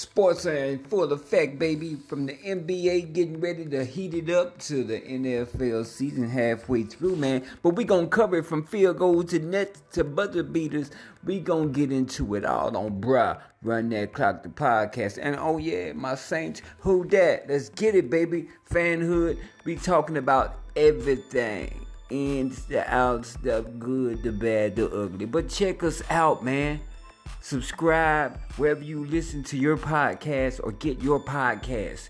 Sports are in full effect, baby. From the NBA getting ready to heat it up to the NFL season halfway through, man. But we gonna cover it from field goals to nets to buzzer beaters. We gonna get into it all on bruh. Run that clock, the podcast. And oh yeah, my saints, who that? Let's get it, baby. Fanhood. We talking about everything. Ins, the outs, the good, the bad, the ugly. But check us out, man subscribe wherever you listen to your podcast or get your podcast.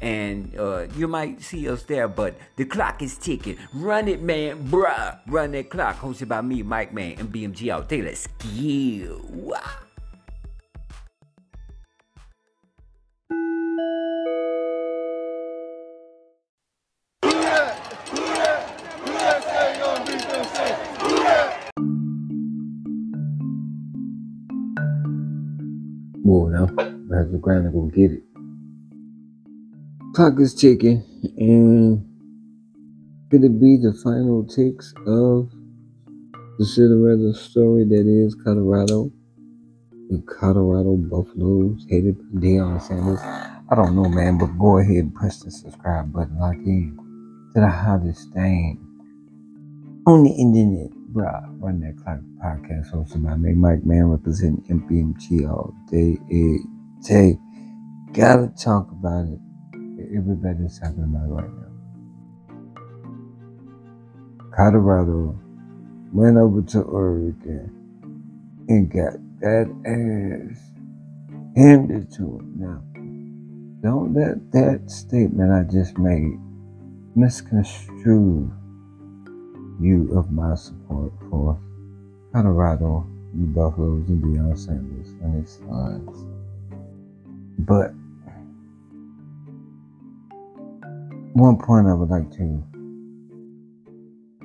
And uh, you might see us there, but the clock is ticking. Run it, man, bruh. Run that clock. Hosted by me, Mike Man, and BMG out there. Let's go. Whoa, now I have to grind to go get it. Clock is ticking, and could it be the final ticks of the Cinderella story that is Colorado? The Colorado Buffaloes headed Deion Sanders. I don't know, man, but go ahead and press the subscribe button. Lock in to the hottest thing on the internet. Bruh, run that clock podcast hosted by me, Mike Man, representing MBMG all day, every day. Gotta talk about it. Everybody's talking about it right now. Colorado went over to Oregon and got that ass handed to him. Now, don't let that statement I just made misconstrue you of my support for Colorado, the Buffaloes, and Deion Sanders and his sons. But one point I would like to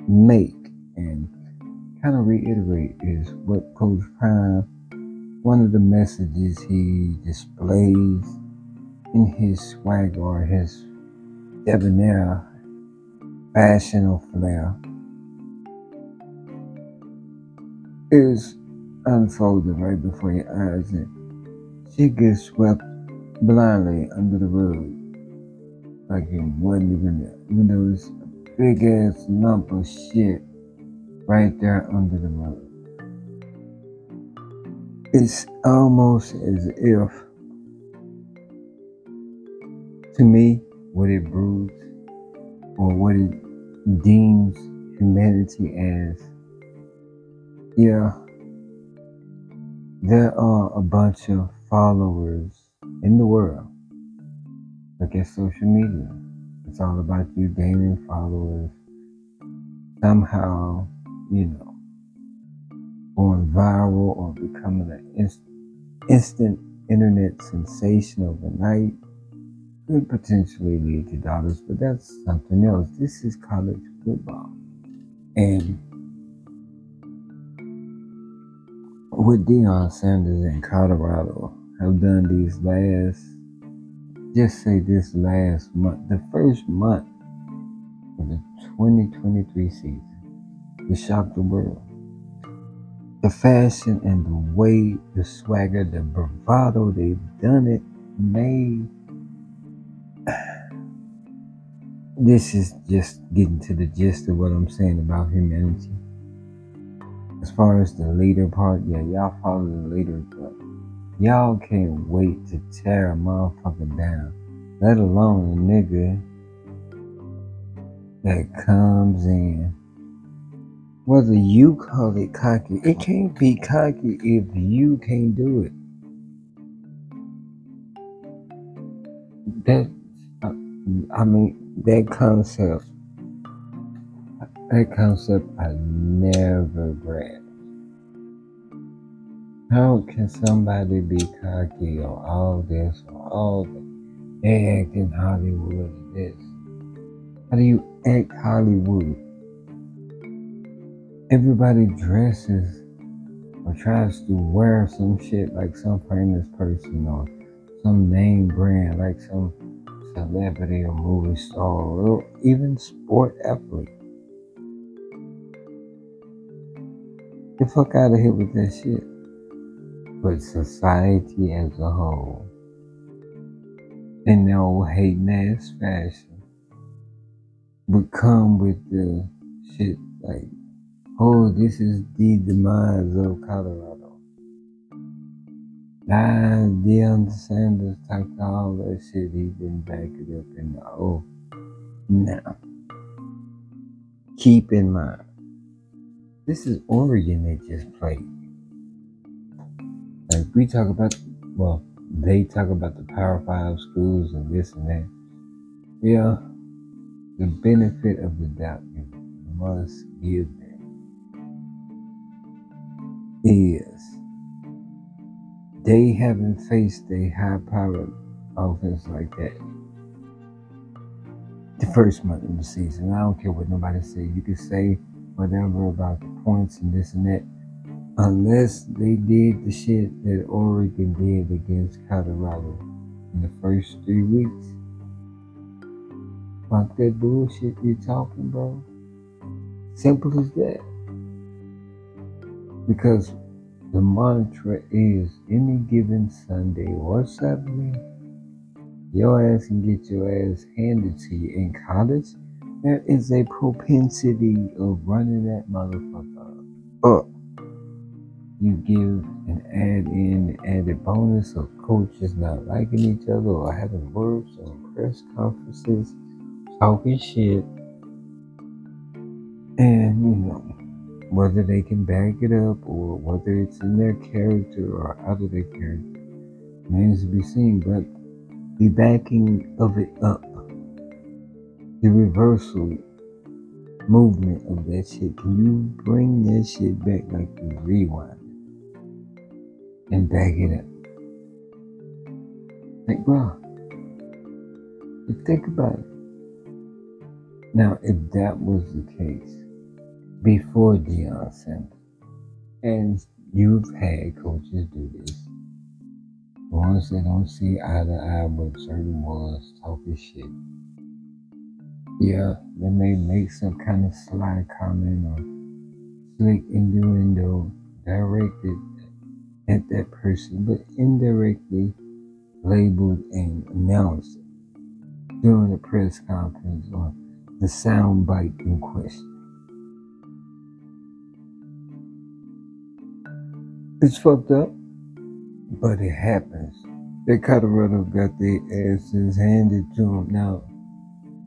make and kind of reiterate is what Coach Prime, one of the messages he displays in his swag or his debonair fashion or flair is unfolding right before your eyes and she gets swept blindly under the rug like it wasn't even there. Even though it's a big ass lump of shit right there under the rug. It's almost as if, to me, what it broods or what it deems humanity as yeah, there are a bunch of followers in the world. Look at social media. It's all about you gaining followers. Somehow, you know, going viral or becoming an inst- instant internet sensation overnight could potentially lead to dollars, but that's something else. This is college football. And what Deion Sanders in Colorado have done these last, just say this last month, the first month of the 2023 season, to shock the world. The fashion and the way, the swagger, the bravado, they've done it, made. This is just getting to the gist of what I'm saying about humanity as far as the leader part, yeah, y'all follow the leader, but y'all can't wait to tear a motherfucker down. Let alone a nigga that comes in. Whether you call it cocky, it can't be cocky if you can't do it. That, I mean, that concept that concept I never grasped. How can somebody be cocky or all this or all that? They act in Hollywood or this. How do you act Hollywood? Everybody dresses or tries to wear some shit like some famous person or some name brand like some celebrity or movie star or even sport athlete. the fuck out of here with that shit. But society as a whole in the old hating ass fashion would come with the shit like, oh, this is the demise of Colorado. Nah, Deion Sanders talked all that shit. He didn't back it up in the oh. Now, keep in mind, this is Oregon they just played. Like we talk about, well, they talk about the Power Five schools and this and that. Yeah, the benefit of the doubt you must give them is they haven't faced a high powered offense like that the first month of the season. I don't care what nobody say. You can say whatever about the points and this and that unless they did the shit that Oregon did against Colorado in the first three weeks. Fuck that bullshit you're talking, bro. Simple as that. Because the mantra is any given Sunday or Saturday, your ass can get your ass handed to you in college. There is a propensity of running that motherfucker up you give and add in added bonus of coaches not liking each other or having words on press conferences, talking shit, and you know whether they can back it up or whether it's in their character or out of their character remains to be seen. But the backing of it up, the reversal movement of that shit, can you bring that shit back like you rewind? And begging it. Like, bro, think about it. Now, if that was the case before Deion Sanders, and you've had coaches do this, ones that don't see eye to eye with certain ones talking shit. Yeah, they may make some kind of sly comment or slick innuendo directed at that person, but indirectly labeled and announced during the press conference or the soundbite in question. It's fucked up, but it happens. That Colorado got their asses handed to them. Now,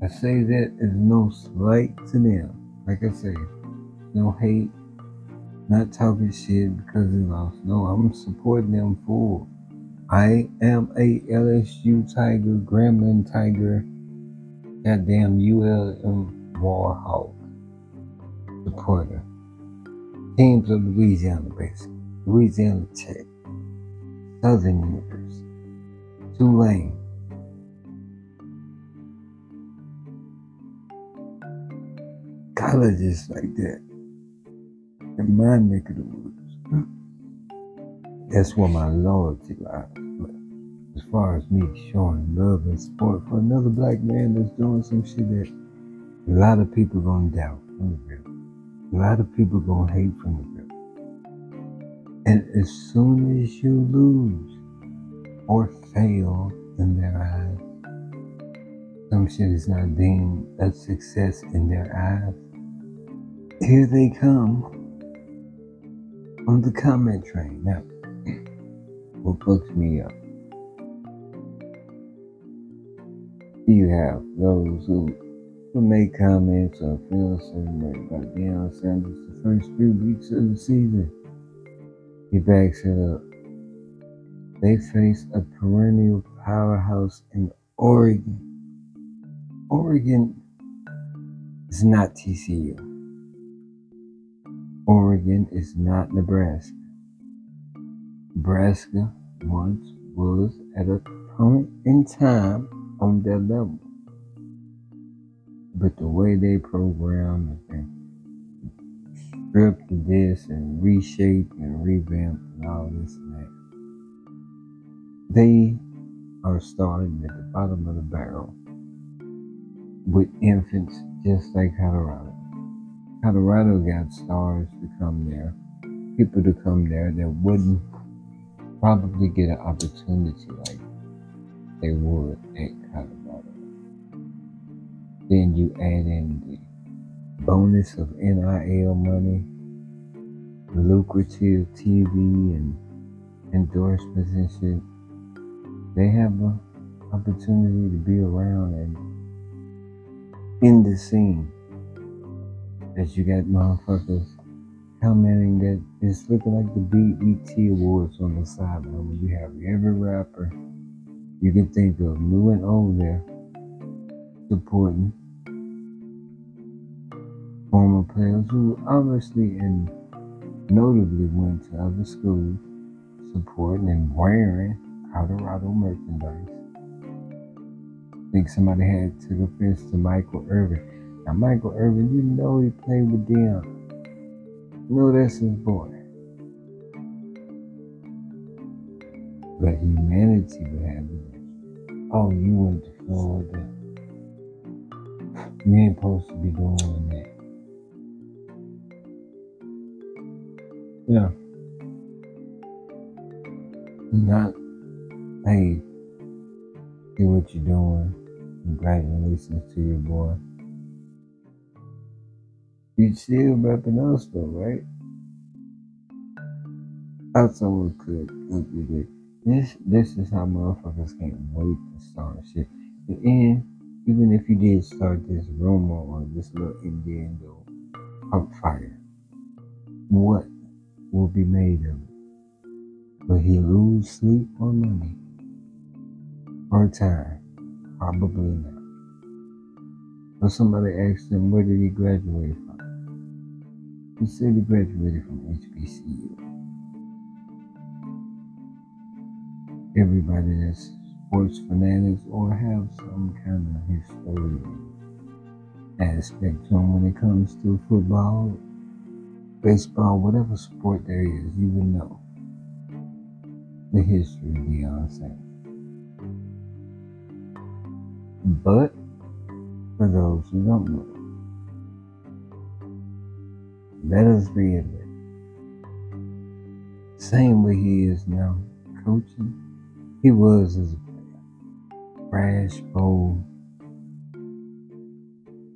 I say that as no slight to them. Like I say, no hate, not talking shit because they lost. No, I'm supporting them full. I am a LSU Tiger, Grambling Tiger, goddamn ULM Warhawk supporter. Teams of Louisiana, basically. Louisiana Tech, Southern University, Tulane. Colleges like that in my neck of the woods. That's where my loyalty lies. As far as me showing love and support for another black man that's doing some shit that a lot of people gonna doubt from the real. A lot of people gonna hate from the real. And as soon as you lose or fail in their eyes, some shit is not deemed a success in their eyes. Here they come on the comment train. Now, what fucks me up? You have those who, who make comments or feel a way about Deion Sanders the first few weeks of the season. He backs it up. They face a perennial powerhouse in Oregon. Oregon is not TCU. Oregon is not Nebraska. Nebraska once was at a point in time on that level. But the way they program and stripped this and reshaped and revamped and all this and that, they are starting at the bottom of the barrel with infants just like Colorado. Colorado got stars to come there, people to come there that wouldn't probably get an opportunity like they would at Colorado. Then you add in the bonus of NIL money, lucrative TV and endorsements and shit. They have an opportunity to be around and in the scene. That you got motherfuckers commenting that it's looking like the BET Awards on the sideline when you have every rapper you can think of, new and old there, supporting former players who obviously and notably went to other schools supporting and wearing Colorado merchandise. I think somebody had took offense to Michael Irvin. Now Michael Irvin, you know he played with them. You know that's his boy. But humanity would have it. Oh, you went to Florida. You ain't supposed to be doing that. Yeah. Not, hey, see what you're doing. Congratulations to your boy. You still repping us though, right? I someone could look at it. This this is how motherfuckers can't wait to start shit. And even if you did start this rumor or this little Indian pump fire, what will be made of it? Will he lose sleep or money? Or time? Probably not. But somebody asked him where did he graduate from? He said he graduated from HBCU. everybody that's sports fanatics or have some kind of historian aspect to them when it comes to football, baseball, whatever sport there is, you would know the history of Sanders. But for those who don't know, let us reiterate. Same way he is now coaching he was as a player. Brash, bold,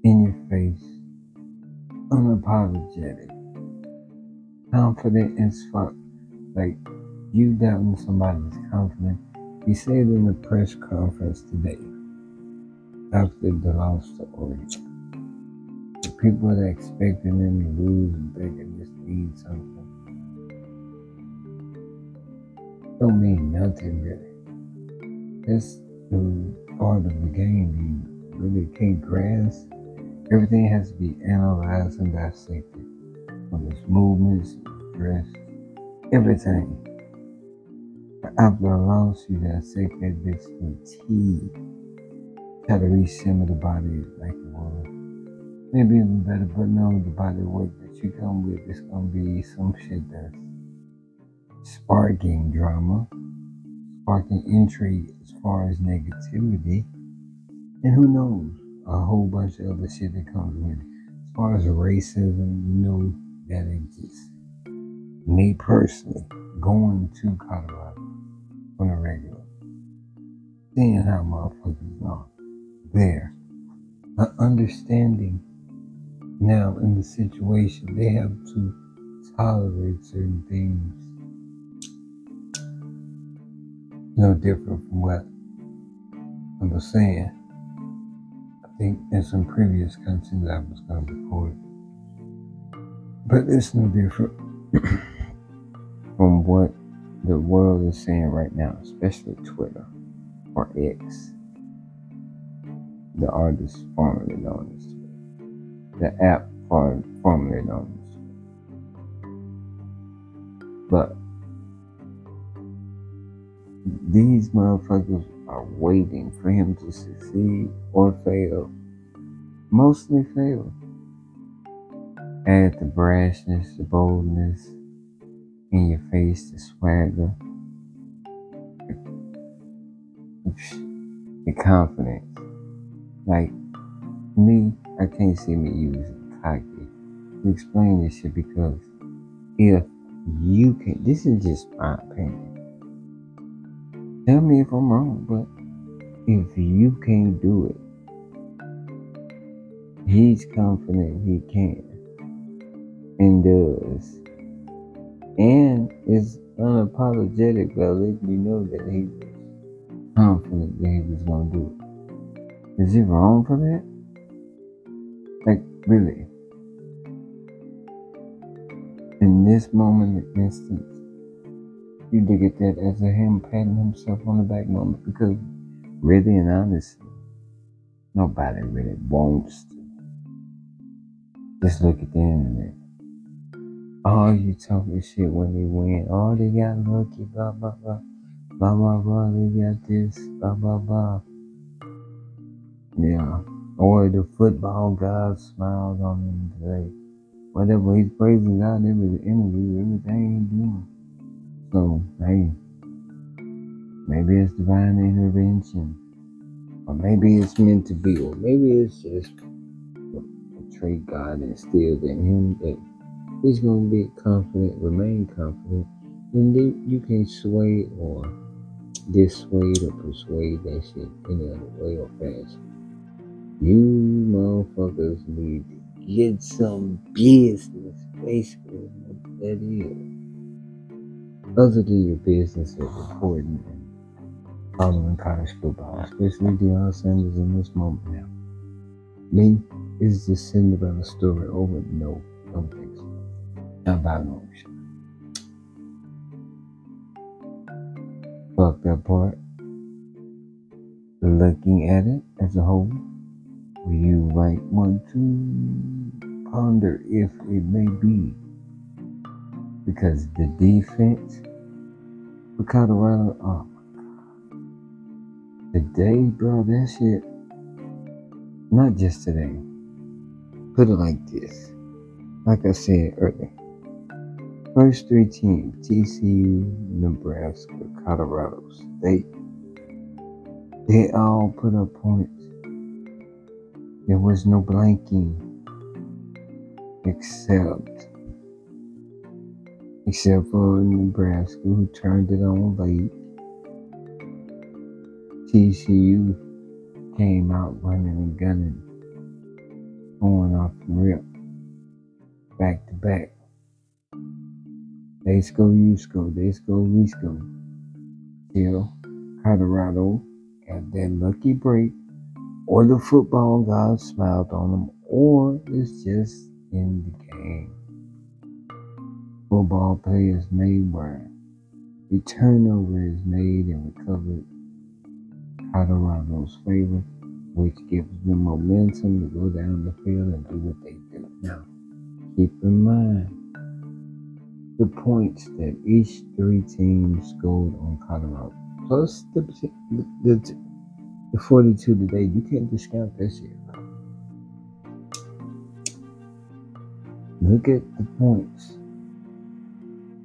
in your face, unapologetic, confident as fuck. Like you doubting somebody's confidence. He said in the press conference today after the loss to Oregon. People that expecting them to lose and thinking just means something don't mean nothing really. It's the part of the game you really can't grasp. Everything has to be analyzed and dissected. From its movements, dress, everything. After a loss, you dissect that bitch to T. Try to resimmer the body like it was. Maybe even better, but no, the body work that you come with is gonna be some shit that's sparking drama sparking intrigue as far as negativity. And who knows, a whole bunch of other shit that comes with it. As far as racism, you know that exists. Me personally, going to Colorado on a regular, seeing how motherfuckers are there, understanding now in the situation they have to tolerate certain things no different from what I was saying. I think in some previous content I was going to record. But it's no different from what the world is saying right now, especially Twitter or X, the artist formerly known as the app formerly known But these motherfuckers are waiting for him to succeed or fail. Mostly fail. Add the brashness, the boldness, in your face, the swagger, the confidence. Like me, I can't see me using cocky to explain this shit because if you can, this is just my opinion Tell me if I'm wrong, but if you can't do it, he's confident he can and does. And is unapologetic about letting you know that he was confident that he was going to do it. Is he wrong for that? Like, really? In this moment, instance, you look at that as a him patting himself on the back moment because really and honestly, nobody really wants to. Just look at the internet. All you talking shit when they win. Oh, they got lucky, blah, blah, blah. Blah, blah, blah. They got this, blah, blah, blah. Yeah. Or the football God smiles on him today. Whatever, he's praising God every interview, everything he's doing. So, hey, maybe it's divine intervention, or maybe it's meant to be, or maybe it's just trait God instilled in him that he's going to be confident, remain confident, and you can sway or dissuade or persuade that shit any other way or fashion. You motherfuckers need to get some business, basically, what that is. Other than your business is important and following college football, especially Deion Sanders in this moment now. Me is the Cinderella story over? No, don't about no Fuck that part. Looking at it as a whole, you might want to ponder if it may be because the defense for Colorado, oh my god. Today, bro, that shit, not just today. Put it like this. Like I said earlier, first three teams TCU, Nebraska, Colorado State they all put up points. There was no blanking except except for Nebraska, who turned it on late. TCU came out running and gunning, going off the rip, back to back. They score, you score, they score, we score. Till Colorado got that lucky break, or the football god smiled on them, or it's just in the game. Football play is made where the turnover is made and recovered. Colorado's favor, which gives them momentum to go down the field and do what they do. Now, keep in mind the points that each three teams scored on Colorado, plus the the, the, the 42 today. You can't discount that shit. Look at the points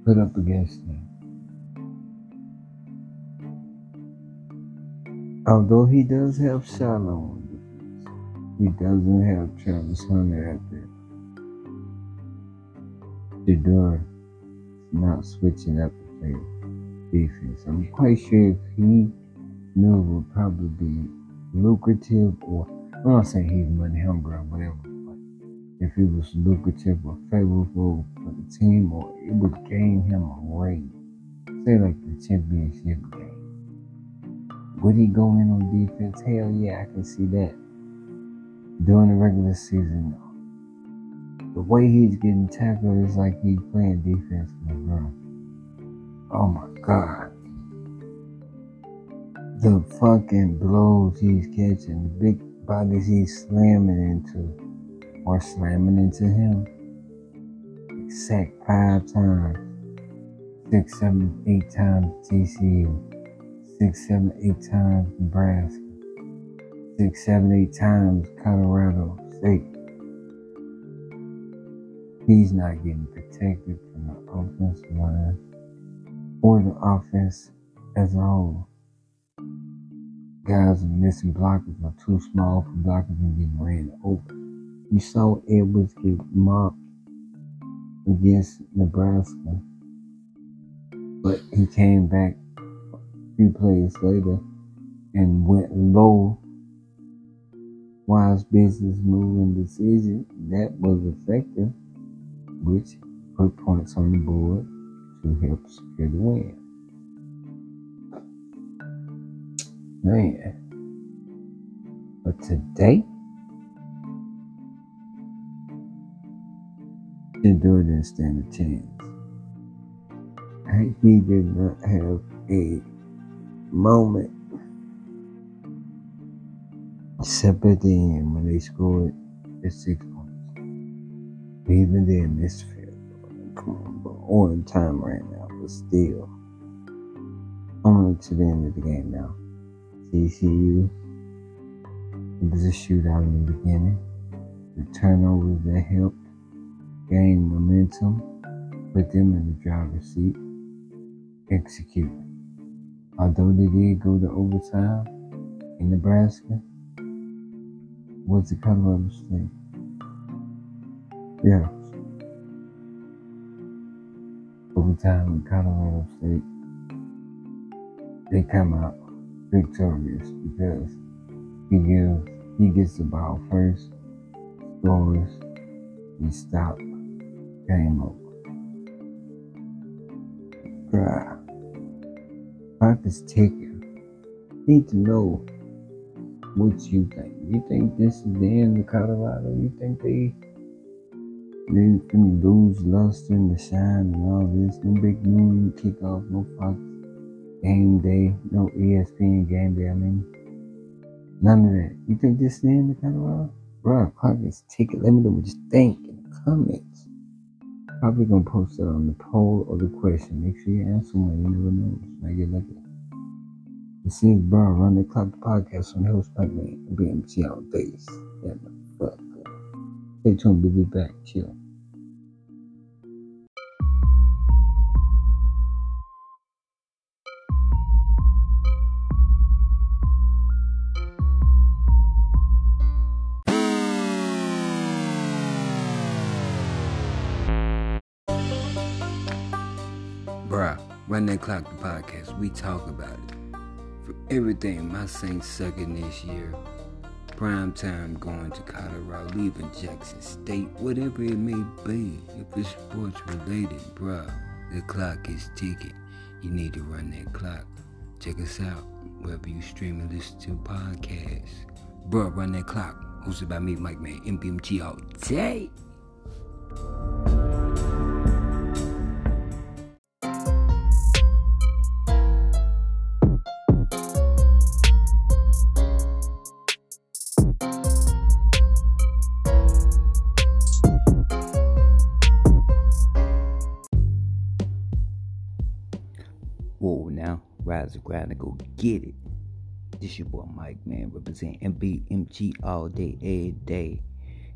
put up against him. Although he does have Shiloh he doesn't have Travis Hunter out there. Is not switching up the defense. I'm quite sure if he knew would probably be lucrative or I'm not saying he's money hungry or whatever but if it was lucrative or favorable for the team, or it would gain him a ring. Say like the championship game. Would he go in on defense? Hell yeah, I can see that. During the regular season, the way he's getting tackled is like he's playing defense in the ground. Oh my god. The fucking blows he's catching, the big bodies he's slamming into or slamming into him. Sacked five times. Six, seven, eight times TCU. Six, seven, eight times Nebraska. Six, seven, eight times Colorado State. He's not getting protected from the offensive line or the offense as a whole. Guys are missing blockers are too small for blockers and getting ran over. You saw Edwards get mocked against Nebraska, but he came back a few plays later and went low wise business move and decision that was effective, which put points on the board to help secure the win. Man. But today, Shedeur didn't stand a chance. I, he did not have a moment except at the end when they scored the six points. Even then, this field come. On time right now, but still. Only to the end of the game now. TCU. It was a shootout in the beginning. The turnovers that helped gain momentum, put them in the driver's seat, execute. Although they did go to overtime in Nebraska, was the Colorado State. Yeah. Overtime in Colorado State, they come out victorious because he gives he gets the ball first, scores, he stops, game over. Bruh. Clock is ticking. Need to know what you think. You think this is the end of Colorado? You think they they can lose luster and the shine and all this? No big noon kickoff, no Fox game day, no ESPN game day. I mean, none of that. You think this is the end of Colorado? Bro, clock is ticking. Let me know what you think in the comments. Probably gonna post it on the poll or the question. Make sure you answer one. You never know. Might get lucky. This is Bro Run the Clock podcast on the host Pac Man BMT all days. Yeah, fuck. Stay tuned. We'll be back. Chill. That Clock the podcast. We talk about it. For everything, my Saints sucking this year. Prime time going to Colorado, leaving Jackson State, whatever it may be. If it's sports related, bruh, the clock is ticking. You need to run that clock. Check us out wherever you stream and listen to podcasts. Bruh, run that clock. Hosted by me, Mike Man, MBMG all day. Ground and go get it. This your boy Mike, man, representing MBMG all day, every day.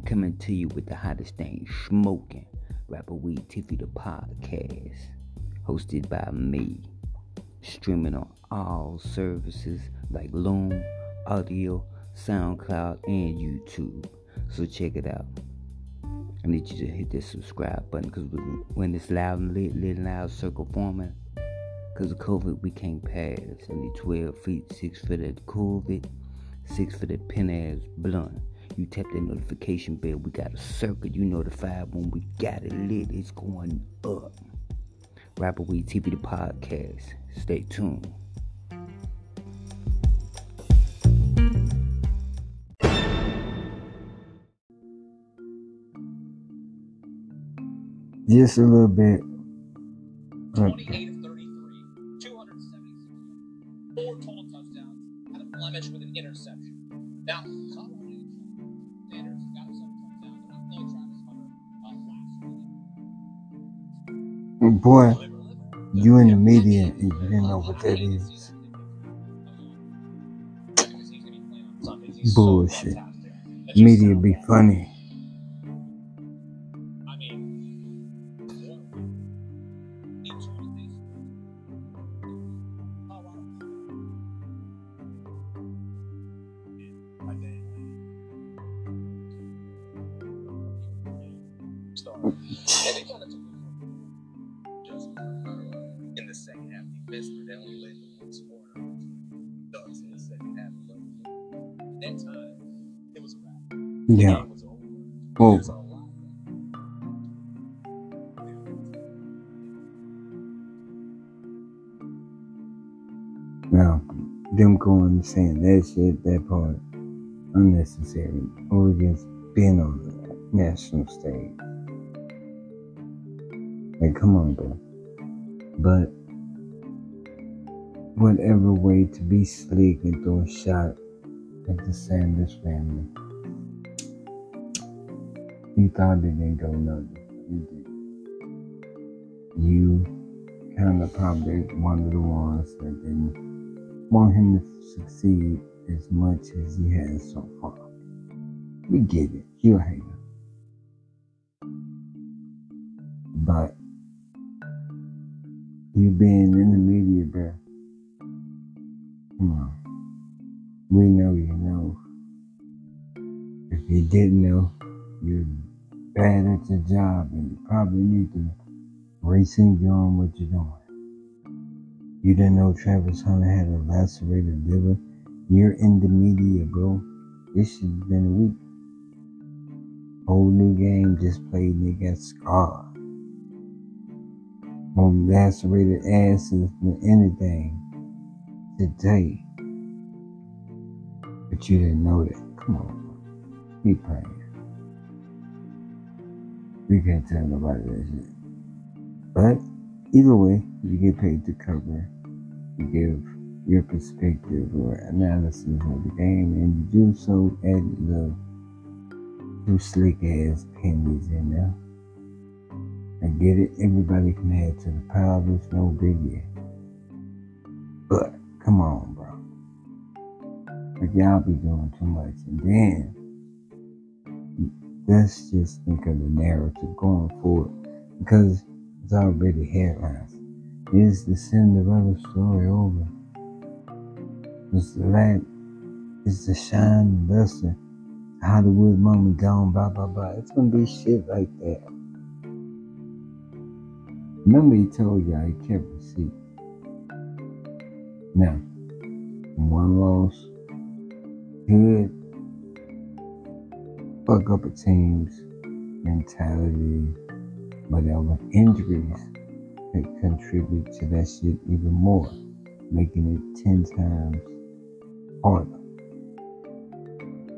Coming to you with the hottest thing, smoking. Rapper Weed Tiffy the podcast. Hosted by me. Streaming on all services like Loom, Audio, SoundCloud, and YouTube. So check it out. I need you to hit that subscribe button because when it's loud and lit, lit and loud circle forming, because of COVID, we can't pass. Need 12 feet, 6 foot of COVID, 6 foot of pin ass blunt. You tap that notification bell, we got a circle. You notified when we got it lit, it's going up. Rapper Weed TV, the podcast. Stay tuned. Just a little bit. Okay. Boy, you in the media and you didn't know what that is. Bullshit. Media be funny. Yeah. game was over. Over. There's a lot Now, them going and saying that shit, that part, unnecessary. Oregon's been on the national stage. Like, come on, bro. But whatever way to be slick and throw a shot at the Sanders family. Thought didn't go nothing. You kind of probably one of the ones that didn't want him to succeed as much as he has so far. We get it. You're a hater. Your job and you probably need to rethink you on what you're doing. You didn't know Travis Hunter had a lacerated liver. You're in the media, bro. This has been a week. Whole new game just played and they got scarred. More lacerated asses than anything today. But you didn't know that. Come on. Keep praying. We can't tell nobody that shit. But either way, you get paid to cover. You give your perspective or analysis of the game, and you do so at the two slick ass pennies in there. I get it, everybody can add to the pile, there's no biggie. But come on, bro. Like y'all be doing too much. And then let's just think of the narrative going forward. Because it's already headlines. Is the Cinderella story over? Is the light, is the shine luster, Hollywood moment gone, blah, blah, blah. It's gonna be shit like that. Remember he told y'all he kept receipt. Now, one loss could fuck up a team's mentality, whatever. Injuries could contribute to that shit even more, making it 10 times harder.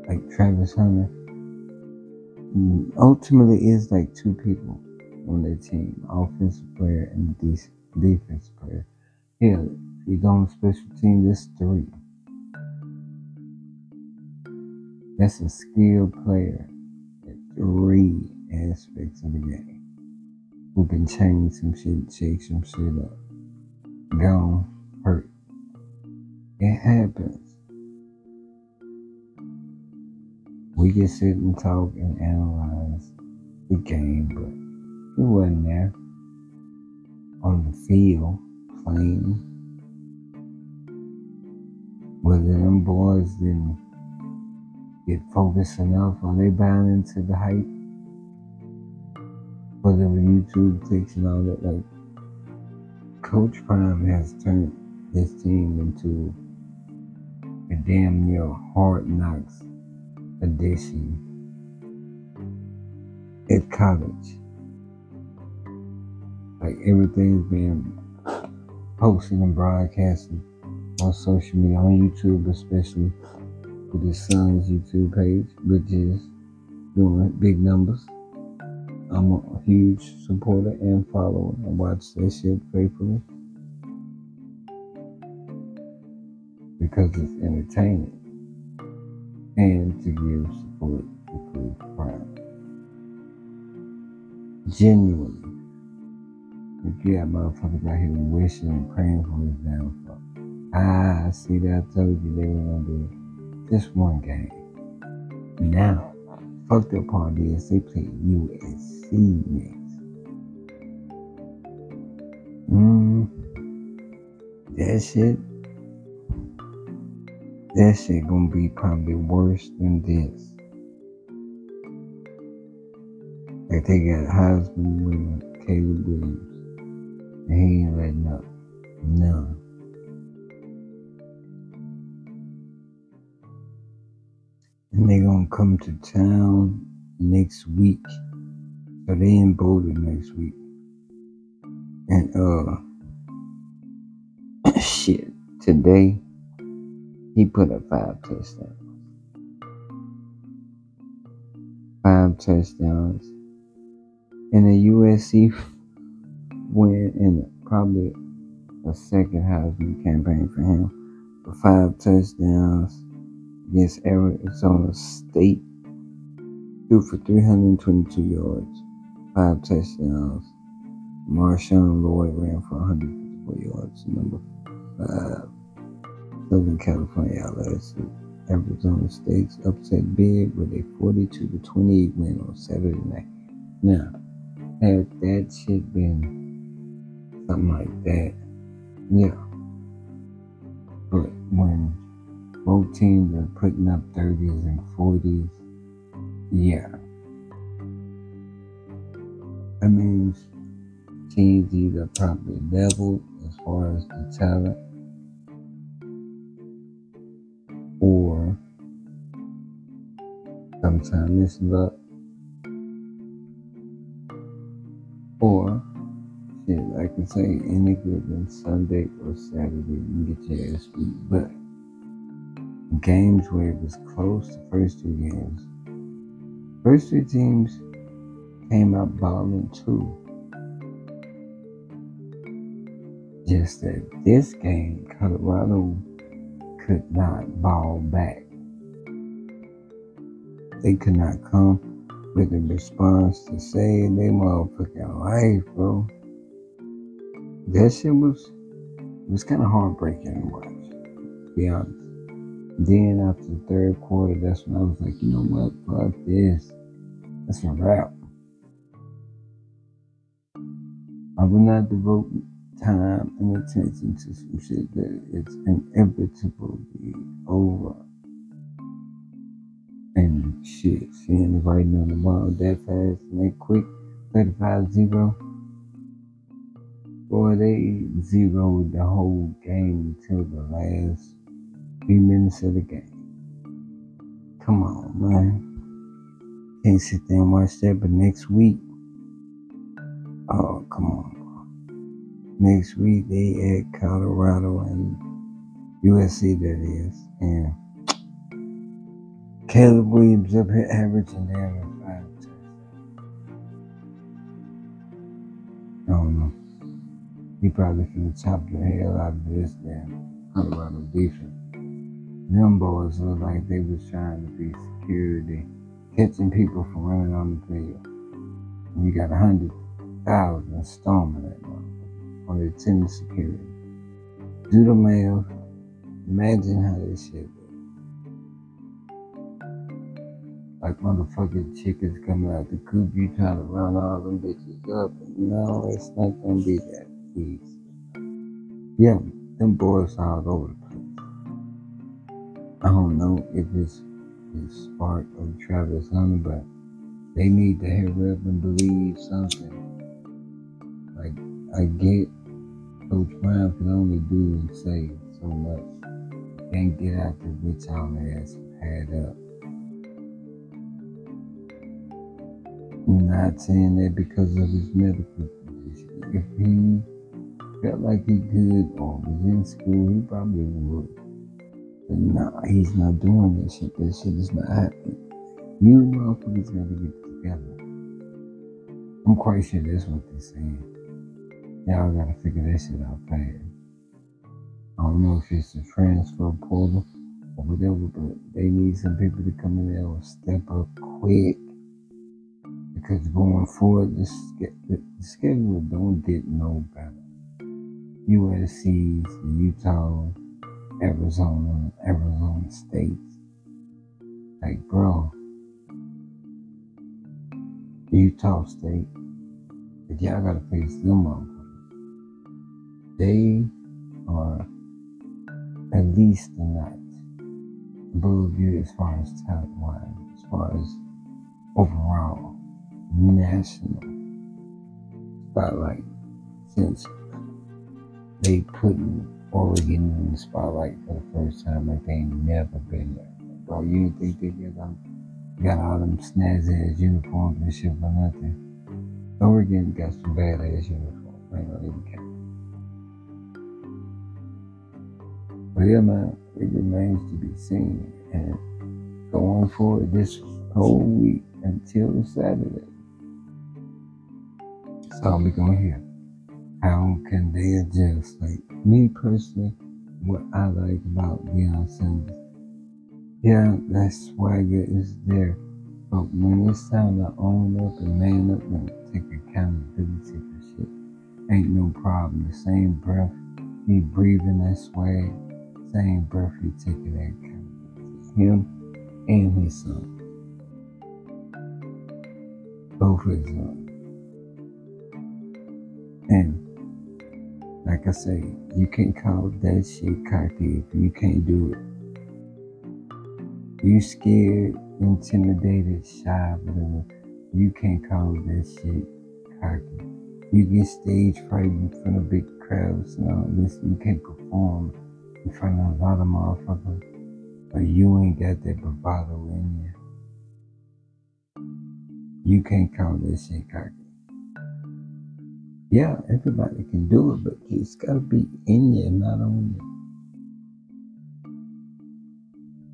Like Travis Hunter, mm, ultimately is like two people on their team, offensive player and de- defensive player. Hell, if you go on special team, there's three. That's a skilled player in three aspects of the game who can change some shit, shake some shit up. Gone, hurt. It happens. We can sit and talk and analyze the game, but he wasn't there on the field playing. Whether them boys didn't get focused enough, are they bound into the hype? Whatever YouTube takes and all that, like Coach Prime has turned this team into a damn near hard knocks edition at college. Like everything's being posted and broadcasted on social media, on YouTube especially, with his son's YouTube page, which is doing big numbers. I'm a huge supporter and follower. I watch that shit faithfully because it's entertaining and to give support to Coach Prime. Genuinely. If you got motherfuckers out here wishing and praying for his downfall. Ah, I see that I told you they were gonna do it. Just one game. Now, fuck the part is they play USC next. Mm, that shit, that shit gonna be probably worse than this. Like they got Heisman with Caleb Williams, and he ain't letting up. None. And they're gonna come to town next week. So they in Boulder next week. And uh shit, today he put up five touchdowns. Five touchdowns. And the USC win in probably a second Heisman campaign for him. For five touchdowns against Arizona State. Threw for 322 yards, five touchdowns. Marshawn Lloyd ran for 154 yards. Number five. Southern California LSU. Arizona State's upset big with a 42 to 28 win on Saturday night. Now, had that shit been something like that, yeah. But when both teams are putting up 30s and 40s, yeah. That means teams either probably leveled as far as the talent or sometimes it's luck or shit, I can say any given Sunday or Saturday you get your ass beat. But games where it was close, the first two games, first two teams came out balling too. Just that this game, Colorado could not ball back. They could not come with a response to save their motherfucking life, bro. That shit was it was kind of heartbreaking to watch. To be honest. Then after the third quarter, that's when I was like, you know what, fuck this. That's a wrap. I will not devote time and attention to some shit that it's inevitably over. And shit, seeing the writing on the wall that fast and that quick, 35-0. Boy, they zeroed the whole game until the last few minutes of the game. Come on, man. Can't sit there and watch that, but next week, oh, come on. Next week, they at Colorado and USC, that is. And Caleb Williams up here averaging damn near five touchdowns. I don't know. He probably finna chop the hell out of this damn Colorado defense. Them boys look like they was trying to be security, catching people from running on the field. And you got a hundred thousand storming that motherfucker on their ten security. Do the math. Imagine how this shit like motherfucking chickens coming out the coop, you trying to run all them bitches up. No, it's not gonna be that easy. Yeah, them boys all over the. I don't know if it's the spark of Travis Hunter, but they need to hurry up and believe something. Like I get Coach Brown can only do and say so much. Can't get out the bitch on ass and up. I'm not saying that because of his medical condition. If he felt like he could or was in school, he probably would. Nah, he's not doing that shit. That shit is not happening. You motherfuckers gotta get together. I'm quite sure that's what they're saying. Y'all gotta figure that shit out fast. I don't know if it's a transfer portal or whatever, but they need some people to come in there and step up quick because going forward, the schedule don't get no better. USC's, Utah, Arizona, Arizona State. Like, bro, Utah State, if y'all gotta face them up, they are at least a notch above you as far as talent wise, as far as overall national spotlight since they put Oregon in the spotlight for the first time like they ain't never been there. bro, you think they get them, got all them snazzy ass uniforms and shit for nothing. Oregon got some bad ass uniforms. I ain't gonna even count. But yeah, man, it remains to be seen. And going forward this whole week until Saturday. All we gonna hear. How can they adjust? Like me personally, what I like about Deion Sanders, yeah, that swagger is there. But when it's time to own up and man up and take accountability for shit, ain't no problem. The same breath he breathing that swag, same breath he taking that accountability. Him and his son. Both his sons. And like I say, you can't call that shit cocky if you can't do it. You scared, intimidated, shy, whatever. You can't call that shit cocky. You get stage fright in front of big crowds all this. You can't perform in front of a lot of motherfuckers. But you ain't got that bravado in you. You can't call that shit cocky. Yeah, everybody can do it, but it's gotta be in you, not on you.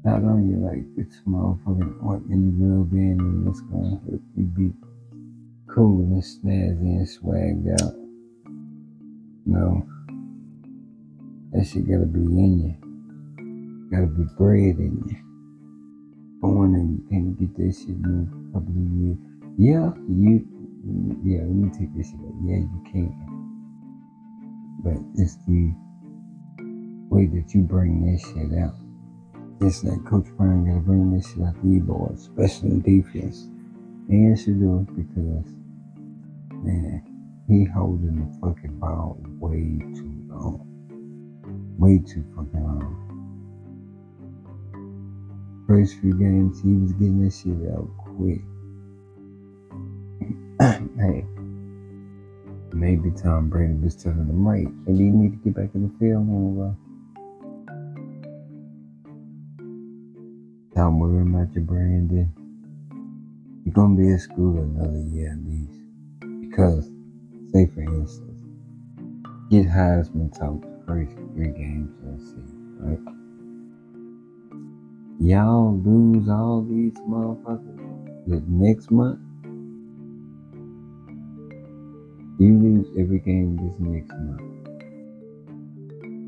Not on you like it's motherfucking ointment you rub in and it's gonna help you be cool and snazzy and swagged out. No. That shit gotta be in you. Gotta be bred in you. Born and can't get that shit in a couple of years. Yeah, you yeah, let me take this shit. Yeah, you can. But it's the way that you bring this shit out. It's like Coach Brown gotta bring this shit out to you boys, especially in defense. And should do it because man, he holding the fucking ball way too long. Way too fucking long. First few games he was getting this shit out quick. hey, maybe Tom Brady was telling him, right, maybe you need to get back in the field more. Don't worry about your Brandon. You're gonna be at school another year at least. Because, say for instance, get Heisman talk the first three games of the season, right? Y'all lose all these motherfuckers the next month. You lose every game this next month.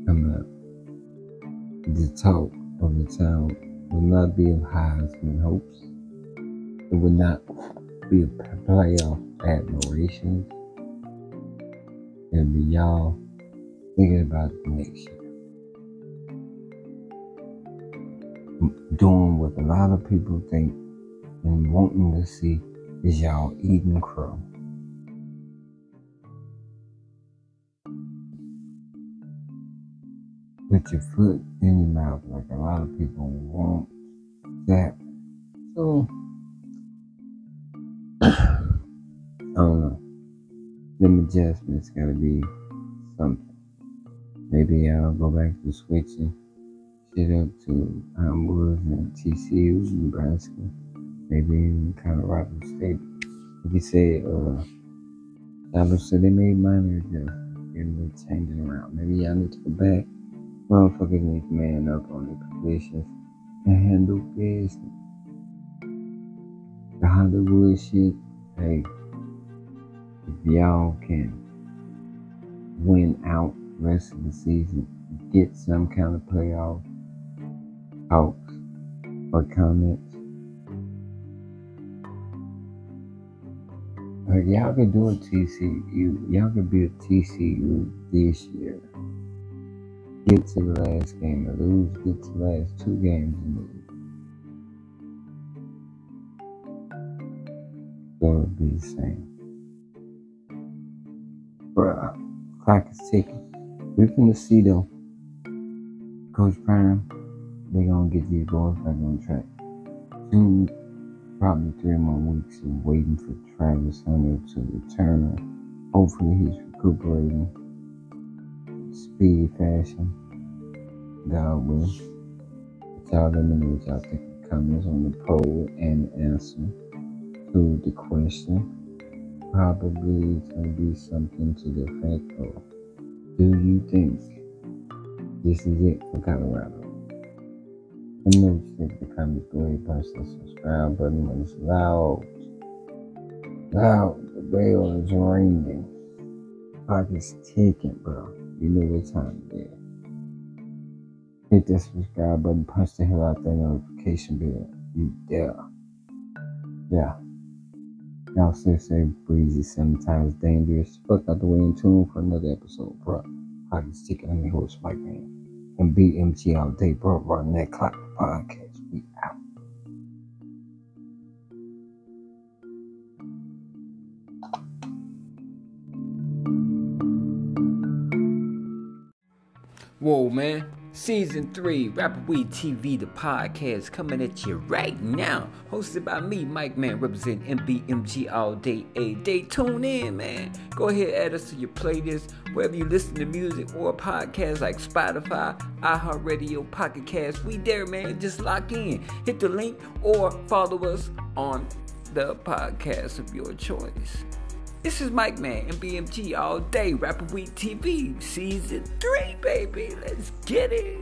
Coming up. The talk of the town will not be of Heisman hopes. It will not be a playoff admiration. It'll be y'all thinking about the next year. Doing what a lot of people think and wanting to see is y'all eating crow. Put your foot in your mouth like a lot of people want that. So, I don't know. Them adjustments gotta be something. Maybe I'll go back to switching shit up to Iowa and TCU, Nebraska, maybe even Colorado State. Like you said, uh, Dallas said they made minor adjustments, getting changing around. Maybe y'all need to go back. Motherfuckers need to man up on their positions and handle business. The Hollywood shit, hey, if y'all can win out rest of the season, get some kind of playoff talks or comments. Like y'all could do a TCU. Y'all could be a TCU this year. Get to the last game or lose. Get to the last two games and lose. So it'd be the same. Bruh, clock is ticking. We finna see though. Coach Prime, they gonna get these boys back on track. Two, probably three more weeks of waiting for Travis Hunter to return. Hopefully he's recuperating speedy fashion. God y'all let me know what y'all think. comments on the poll and answer to the question. Probably it's going to be something to the effect of Do you think this is it for Colorado? Let me check the comments. Go ahead, punch the subscribe button when it's loud. Loud. The bell is ringing. Clock is ticking, bro. You know what time it is. Hit that subscribe button, punch the hell out that notification bell. You dare. Yeah. Y'all say say breezy, sometimes dangerous. Fuck out the way in tune for another episode, bro. i Pockets ticking on the horse, Mike man. And BMG all day, bro. Run that clock podcast. We out. Whoa, man. Season 3, Rapper Weed TV, the podcast coming at you right now. Hosted by me, Mike Man, representing MBMG all day, a day. Tune in, man. Go ahead, add us to your playlist, wherever you listen to music or podcasts like Spotify, iHeartRadio, Pocket Cast. We there, man. Just lock in. Hit the link or follow us on the podcast of your choice. This is Mike Man and BMG all day, Rapper Week TV, season three, baby. Let's get it.